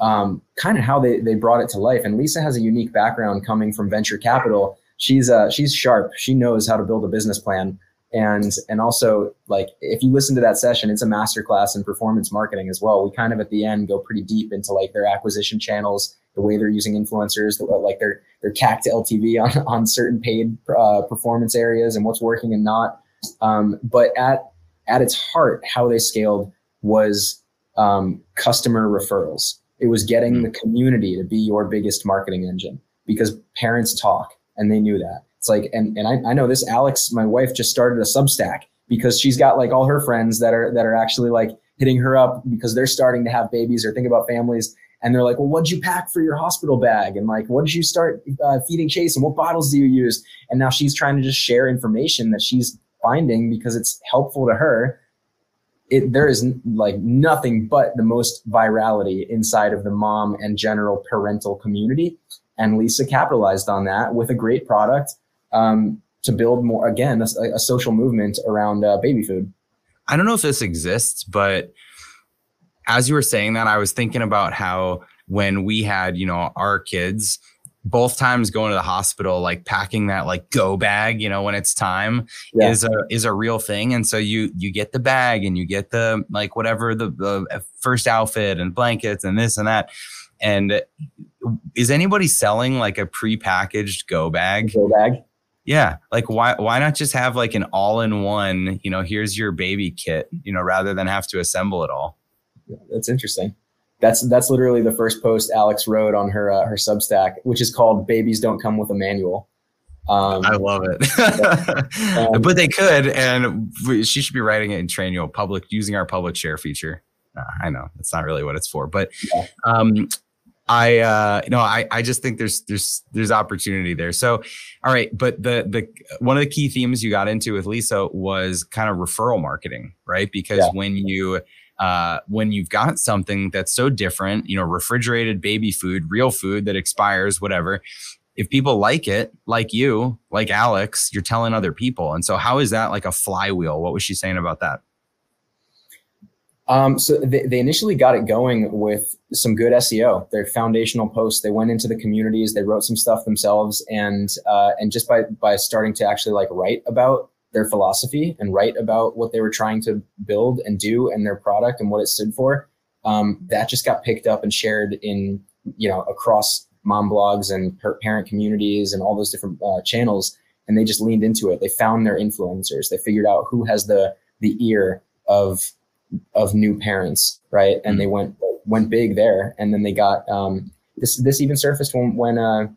um, kind of how they, they brought it to life. And Lisa has a unique background coming from venture capital. She's uh, she's sharp. She knows how to build a business plan. And and also like if you listen to that session, it's a masterclass in performance marketing as well. We kind of at the end go pretty deep into like their acquisition channels, the way they're using influencers, the, like their their CAC to LTV on on certain paid uh, performance areas and what's working and not. Um, but at at its heart, how they scaled was um, customer referrals. It was getting mm. the community to be your biggest marketing engine because parents talk and they knew that. It's like, and, and I, I know this Alex, my wife just started a Substack because she's got like all her friends that are, that are actually like hitting her up because they're starting to have babies or think about families. And they're like, well, what'd you pack for your hospital bag? And like, what did you start uh, feeding Chase and what bottles do you use? And now she's trying to just share information that she's finding because it's helpful to her it, there is like nothing but the most virality inside of the mom and general parental community. And Lisa capitalized on that with a great product um, to build more, again, a, a social movement around uh, baby food. I don't know if this exists, but as you were saying that, I was thinking about how when we had, you know, our kids, both times going to the hospital like packing that like go bag you know when it's time yeah. is a is a real thing. And so you you get the bag and you get the like whatever the, the uh, first outfit and blankets and this and that. And is anybody selling like a pre-packaged go bag? Go bag? Yeah. Like why why not just have like an all-in-one you know here's your baby kit you know rather than have to assemble it all? Yeah, that's interesting that's that's literally the first post Alex wrote on her uh, her Substack, which is called "Babies Don't Come with a Manual." Um, I love it, um, but they could, and she should be writing it in Trainual public using our public share feature. Uh, I know that's not really what it's for, but yeah. um, I uh, no, I I just think there's there's there's opportunity there. So, all right, but the the one of the key themes you got into with Lisa was kind of referral marketing, right? Because yeah. when you uh, when you've got something that's so different, you know, refrigerated baby food, real food that expires, whatever. If people like it, like you, like Alex, you're telling other people. And so, how is that like a flywheel? What was she saying about that? Um, so they, they initially got it going with some good SEO. Their foundational posts. They went into the communities. They wrote some stuff themselves, and uh, and just by by starting to actually like write about their philosophy and write about what they were trying to build and do and their product and what it stood for, um, that just got picked up and shared in, you know, across mom blogs and parent communities and all those different uh, channels. And they just leaned into it. They found their influencers. They figured out who has the the ear of of new parents, right? And mm-hmm. they went went big there. And then they got um, this. This even surfaced when when uh,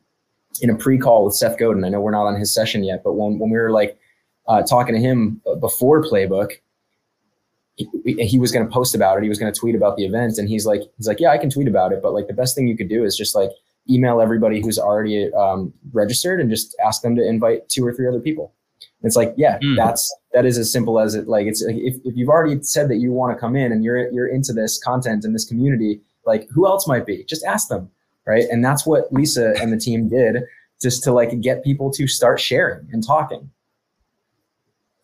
in a pre call with Seth Godin. I know we're not on his session yet, but when when we were like uh, talking to him before Playbook, he, he was going to post about it. He was going to tweet about the event, and he's like, he's like, yeah, I can tweet about it, but like the best thing you could do is just like email everybody who's already um, registered and just ask them to invite two or three other people. And it's like, yeah, mm. that's that is as simple as it. Like, it's if, if you've already said that you want to come in and you're you're into this content and this community, like who else might be? Just ask them, right? And that's what Lisa and the team did, just to like get people to start sharing and talking.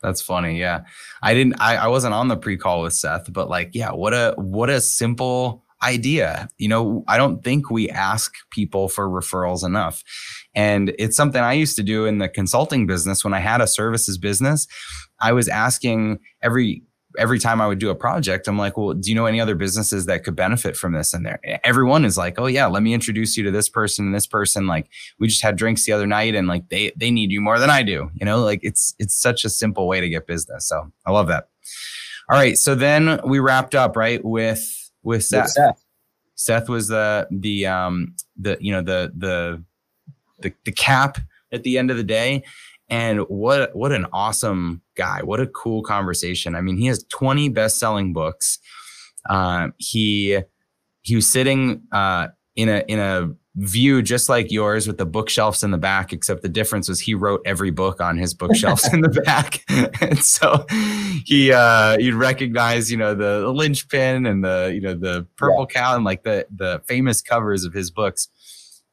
That's funny. Yeah. I didn't I, I wasn't on the pre-call with Seth, but like, yeah, what a what a simple idea. You know, I don't think we ask people for referrals enough. And it's something I used to do in the consulting business when I had a services business. I was asking every every time I would do a project, I'm like, well, do you know any other businesses that could benefit from this? And there, everyone is like, oh yeah, let me introduce you to this person and this person. Like we just had drinks the other night, and like they they need you more than I do. You know, like it's it's such a simple way to get business. So I love that. All right, so then we wrapped up right with with Seth. Seth. Seth was the the um the you know the the the the cap at the end of the day and what what an awesome guy! What a cool conversation. I mean, he has 20 best-selling books. Uh, he he was sitting uh, in a in a view just like yours with the bookshelves in the back, except the difference was he wrote every book on his bookshelves in the back, and so he uh, you'd recognize you know the, the linchpin and the you know the purple yeah. cow and like the the famous covers of his books.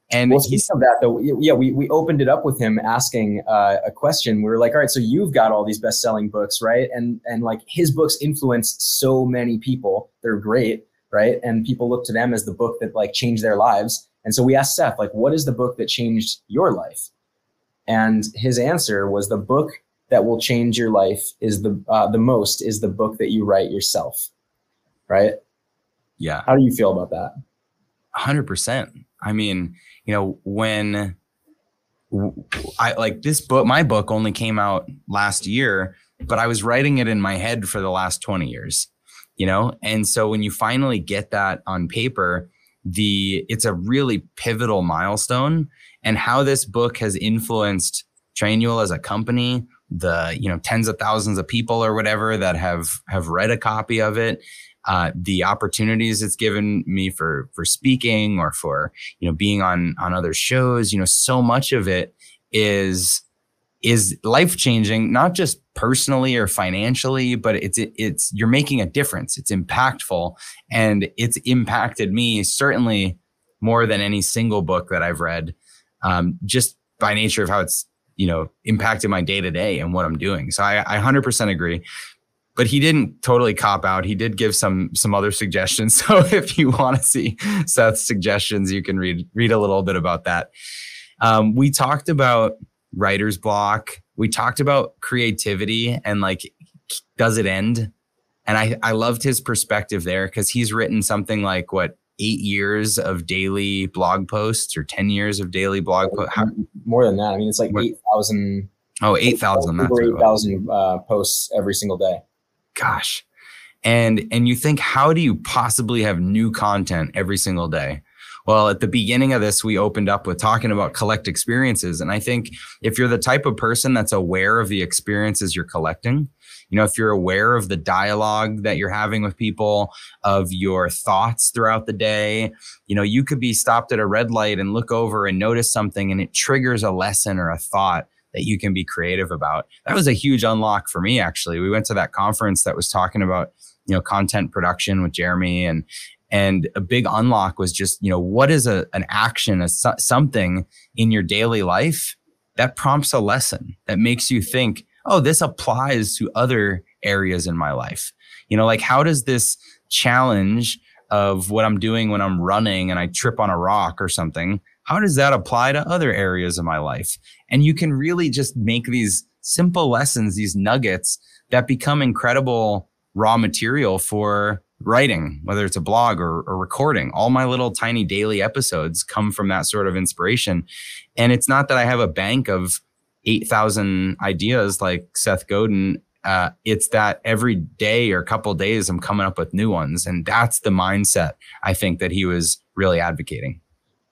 And well, speaking of that, though, yeah, we, we opened it up with him asking uh, a question. We were like, all right, so you've got all these best selling books, right? And and like his books influence so many people. They're great. right? And people look to them as the book that like changed their lives. And so we asked Seth, like, what is the book that changed your life? And his answer was the book that will change your life is the uh, the most is the book that you write yourself, right? Yeah. How do you feel about that? Hundred percent. I mean, you know, when I like this book, my book only came out last year, but I was writing it in my head for the last 20 years, you know? And so when you finally get that on paper, the it's a really pivotal milestone and how this book has influenced Trainual as a company, the you know tens of thousands of people or whatever that have have read a copy of it uh, the opportunities it's given me for for speaking or for you know being on on other shows you know so much of it is is life changing not just personally or financially but it's it's you're making a difference. It's impactful and it's impacted me certainly more than any single book that i've read um, just by nature of how it's you know impacted my day to day and what i'm doing. So I, I 100% agree but he didn't totally cop out. He did give some some other suggestions. So if you want to see Seth's suggestions, you can read read a little bit about that. Um, we talked about writer's block. We talked about creativity and like, does it end? And I I loved his perspective there because he's written something like what eight years of daily blog posts or 10 years of daily blog posts. More than that. I mean, it's like 8,000. Oh, 8,000. Over 8,000 uh, posts every single day gosh. And and you think how do you possibly have new content every single day? Well at the beginning of this we opened up with talking about collect experiences. And i think if you're the type of person that's aware of the experiences you're collecting you know if you're aware of the dialogue that you're having with people of your thoughts throughout the day you know you could be stopped at a red light and look over and notice something and it triggers a lesson or a thought that you can be creative about. That was a huge unlock for me, actually. We went to that conference that was talking about, you know, content production with Jeremy and, and a big unlock was just, you know, what is a, an action, a, something in your daily life that prompts a lesson that makes you think, oh, this applies to other areas in my life. You know, like how does this challenge of what I'm doing when I'm running and I trip on a rock or something, how does that apply to other areas of my life? And you can really just make these simple lessons, these nuggets that become incredible raw material for writing, whether it's a blog or, or, recording. All my little tiny daily episodes come from that sort of inspiration. And it's not that I have a bank of 8,000 ideas like Seth Godin. Uh, it's that every day or couple days I'm coming up with new ones. And that's the mindset I think that he was really advocating.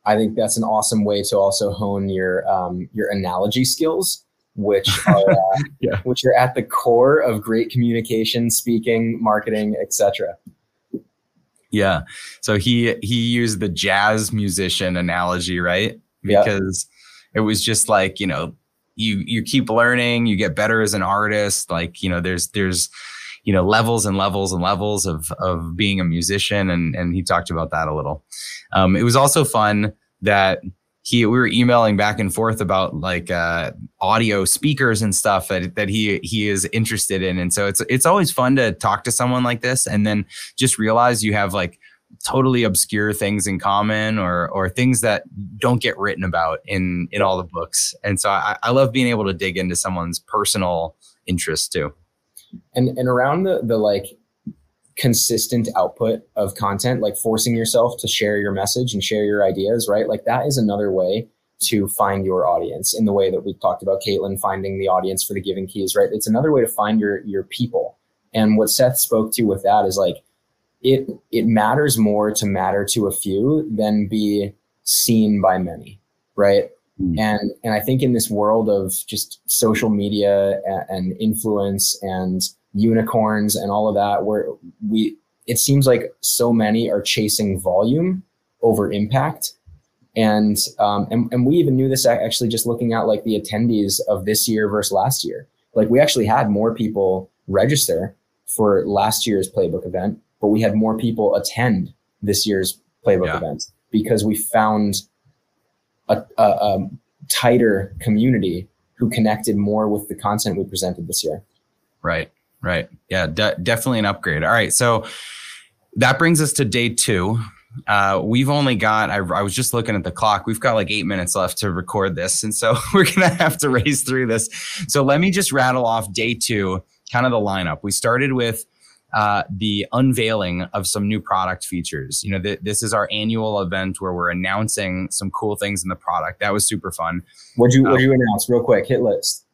I think that's an awesome way to also hone your um, your analogy skills, which are uh, yeah. which are at the core of great communication, speaking, marketing, etc. Yeah. So he he used the jazz musician analogy, right? Because yep. it was just like you know you you keep learning, you get better as an artist. Like you know there's there's you know levels and levels and levels of of being a musician and and he talked about that a little. Um, it was also fun that he we were emailing back and forth about like uh, audio speakers and stuff that, that he he is interested in. And so it's it's always fun to talk to someone like this and then just realize you have like totally obscure things in common or or things that don't get written about in in all the books. And so I, I love being able to dig into someone's personal interests too and and around the the like consistent output of content, like forcing yourself to share your message and share your ideas, right? Like that is another way to find your audience in the way that we've talked about Caitlin finding the audience for the giving keys, right? It's another way to find your your people. And what Seth spoke to with that is like it it matters more to matter to a few than be seen by many, right? Mm. And and I think in this world of just social media and, and influence and unicorns and all of that where we it seems like so many are chasing volume over impact and um, and, and we even knew this actually just looking at like the attendees of this year versus last year like we actually had more people register for last year's playbook event but we had more people attend this year's playbook yeah. event because we found a, a, a tighter community who connected more with the content we presented this year right Right. Yeah. De- definitely an upgrade. All right. So that brings us to day two. Uh, we've only got, I, I, was just looking at the clock. We've got like eight minutes left to record this. And so we're going to have to race through this. So let me just rattle off day two, kind of the lineup. We started with uh, the unveiling of some new product features. You know, th- this is our annual event where we're announcing some cool things in the product. That was super fun. What'd you, what'd uh, you announce real quick? Hit list.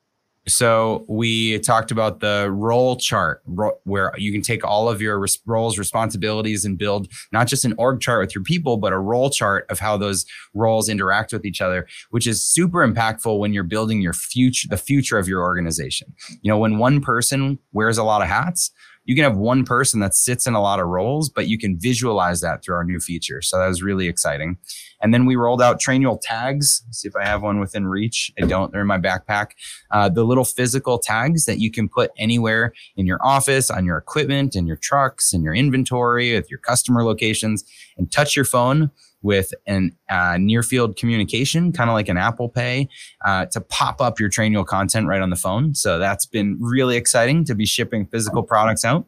So we talked about the role chart ro- where you can take all of your res- roles, responsibilities, and build not just an org chart with your people, but a role chart of how those roles interact with each other, which is super impactful when you're building your future, the future of your organization. You know, when one person wears a lot of hats, you can have one person that sits in a lot of roles, but you can visualize that through our new feature. So that was really exciting. And then we rolled out Trainual tags. Let's see if I have one within reach. I don't. They're in my backpack. Uh, the little physical tags that you can put anywhere in your office, on your equipment, in your trucks, in your inventory, with your customer locations, and touch your phone with an uh, near field communication, kind of like an Apple Pay, uh, to pop up your Trainual content right on the phone. So that's been really exciting to be shipping physical products out.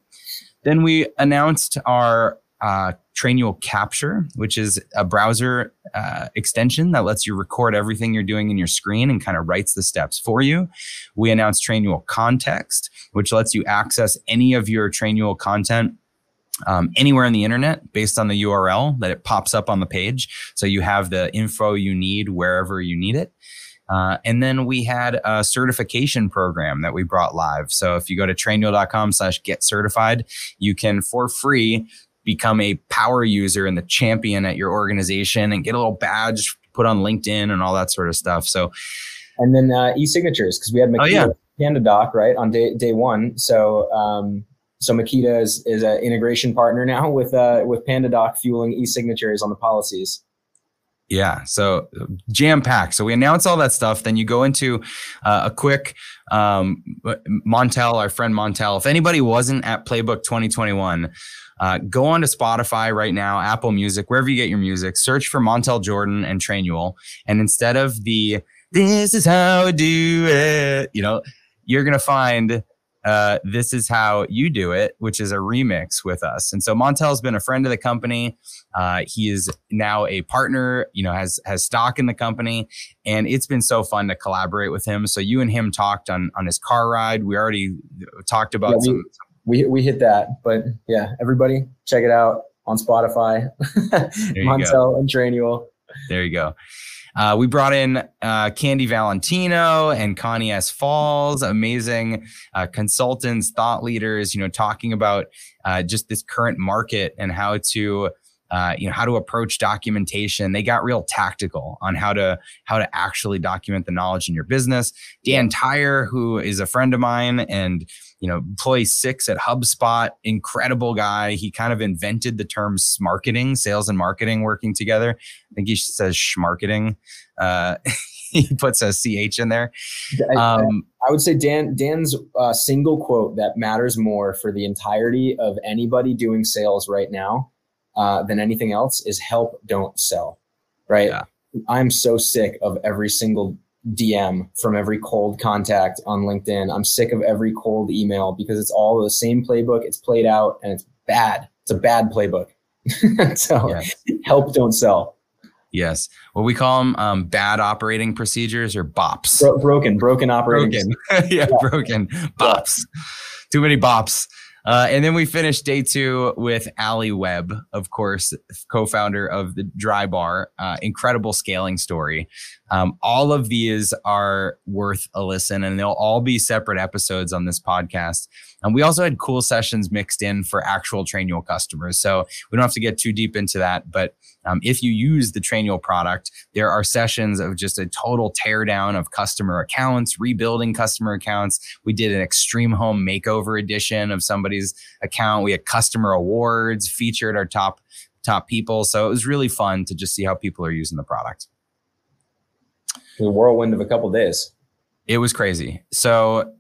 Then we announced our uh, Trainual Capture, which is a browser uh, extension that lets you record everything you're doing in your screen and kind of writes the steps for you. We announced Trainual Context, which lets you access any of your Trainual content um, anywhere on the internet based on the URL that it pops up on the page. So you have the info you need wherever you need it. Uh, and then we had a certification program that we brought live. So if you go to trainual.com slash get certified, you can for free become a power user and the champion at your organization and get a little badge put on LinkedIn and all that sort of stuff. So, and then uh, e-signatures because we had oh, yeah. PandaDoc right on day day one. So um, so Makita is, is an integration partner now with uh, with PandaDoc fueling e-signatures on the policies. Yeah, so jam packed. So we announce all that stuff. Then you go into uh, a quick um, Montel, our friend Montel. If anybody wasn't at Playbook 2021, uh, go on to Spotify right now, Apple Music, wherever you get your music. Search for Montel Jordan and Trainual, and instead of the "This is how I do it," you know, you're gonna find uh, this is how you do it, which is a remix with us. And so Montel's been a friend of the company. Uh, he is now a partner, you know, has has stock in the company, and it's been so fun to collaborate with him. So you and him talked on on his car ride. We already talked about yeah, we, some, we we hit that, but yeah, everybody check it out on Spotify. Montel and Trainual. There you go. Uh, we brought in uh, Candy Valentino and Connie S. Falls, amazing uh, consultants, thought leaders, you know, talking about uh, just this current market and how to uh, you know how to approach documentation. They got real tactical on how to how to actually document the knowledge in your business. Dan tyre who is a friend of mine and you know employee six at hubspot incredible guy he kind of invented the term marketing sales and marketing working together i think he says schmarketing uh, he puts a ch in there um, I, I would say dan dan's uh, single quote that matters more for the entirety of anybody doing sales right now uh, than anything else is help, don't sell. Right. Yeah. I'm so sick of every single DM from every cold contact on LinkedIn. I'm sick of every cold email because it's all the same playbook. It's played out and it's bad. It's a bad playbook. so yes. help, don't sell. Yes. What we call them um, bad operating procedures or BOPs. Bro- broken, broken operating. Broken. yeah, yeah, broken. BOPs. Too many BOPs. Uh, and then we finished day two with Alli Webb, of course, co-founder of the Drybar. Uh, incredible scaling story. Um, all of these are worth a listen, and they'll all be separate episodes on this podcast. And we also had cool sessions mixed in for actual Trainual customers. So we don't have to get too deep into that. But um, if you use the Trainual product, there are sessions of just a total teardown of customer accounts, rebuilding customer accounts. We did an extreme home makeover edition of somebody's account. We had customer awards, featured our top top people. So it was really fun to just see how people are using the product. The whirlwind of a couple days. It was crazy. So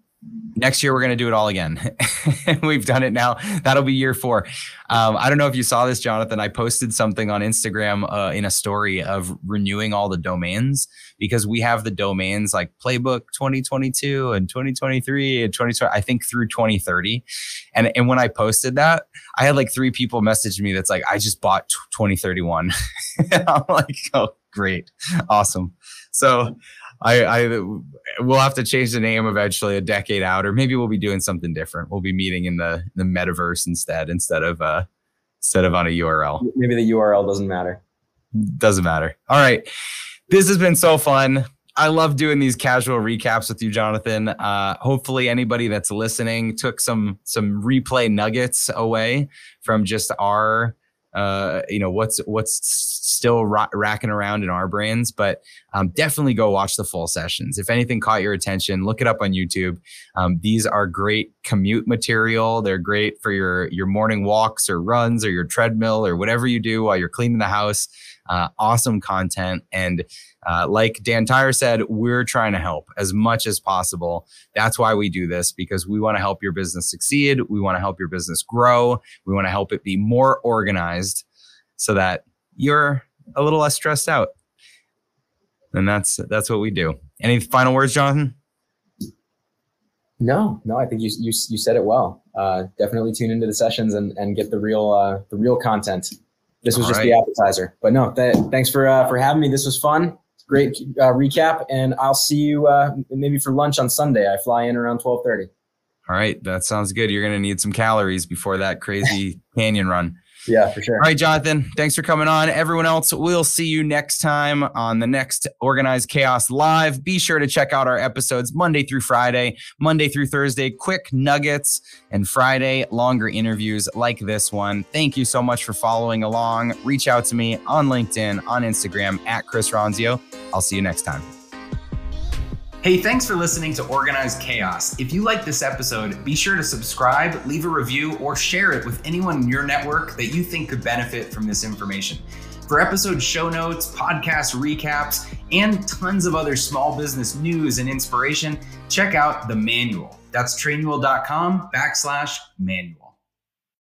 next year we're going to do it all again. We've done it now. That'll be year four. Um, I don't know if you saw this, Jonathan. I posted something on Instagram uh, in a story of renewing all the domains because we have the domains like Playbook 2022 and 2023 and 2020. I think through 2030. And and when I posted that, I had like three people message me that's like, I just bought 2031. I'm like, oh, great, awesome. So I, I we'll have to change the name eventually a decade out, or maybe we'll be doing something different. We'll be meeting in the the metaverse instead, instead of uh instead of on a URL. Maybe the URL doesn't matter. Doesn't matter. All right. This has been so fun. I love doing these casual recaps with you, Jonathan. Uh, hopefully, anybody that's listening took some some replay nuggets away from just our uh, you know what's what's still ra- racking around in our brains but um, definitely go watch the full sessions. If anything caught your attention look it up on youtube. Um, these are great commute material. They're great for your your morning walks or runs or your treadmill or whatever you do while you're cleaning the house uh, awesome content. And uh, like Dan Tyre said, we're trying to help as much as possible. That's why we do this because we want to help your business succeed. We want to help your business grow. We want to help it be more organized so that you're a little less stressed out. And that's that's what we do. Any final words, Jonathan? No, no, I think you you, you said it well. Uh, definitely tune into the sessions and, and get the real uh, the real content. This was All just right. the appetizer. But no, th- thanks for uh, for having me. This was fun. Great uh, recap, and I'll see you uh, maybe for lunch on Sunday. I fly in around twelve thirty. All right, that sounds good. You're gonna need some calories before that crazy canyon run. Yeah, for sure. All right, Jonathan, thanks for coming on. Everyone else, we'll see you next time on the next Organized Chaos Live. Be sure to check out our episodes Monday through Friday, Monday through Thursday, quick nuggets, and Friday, longer interviews like this one. Thank you so much for following along. Reach out to me on LinkedIn, on Instagram at Chris Ronzio. I'll see you next time. Hey, thanks for listening to Organized Chaos. If you like this episode, be sure to subscribe, leave a review, or share it with anyone in your network that you think could benefit from this information. For episode show notes, podcast recaps, and tons of other small business news and inspiration, check out the manual. That's trainual.com backslash manual.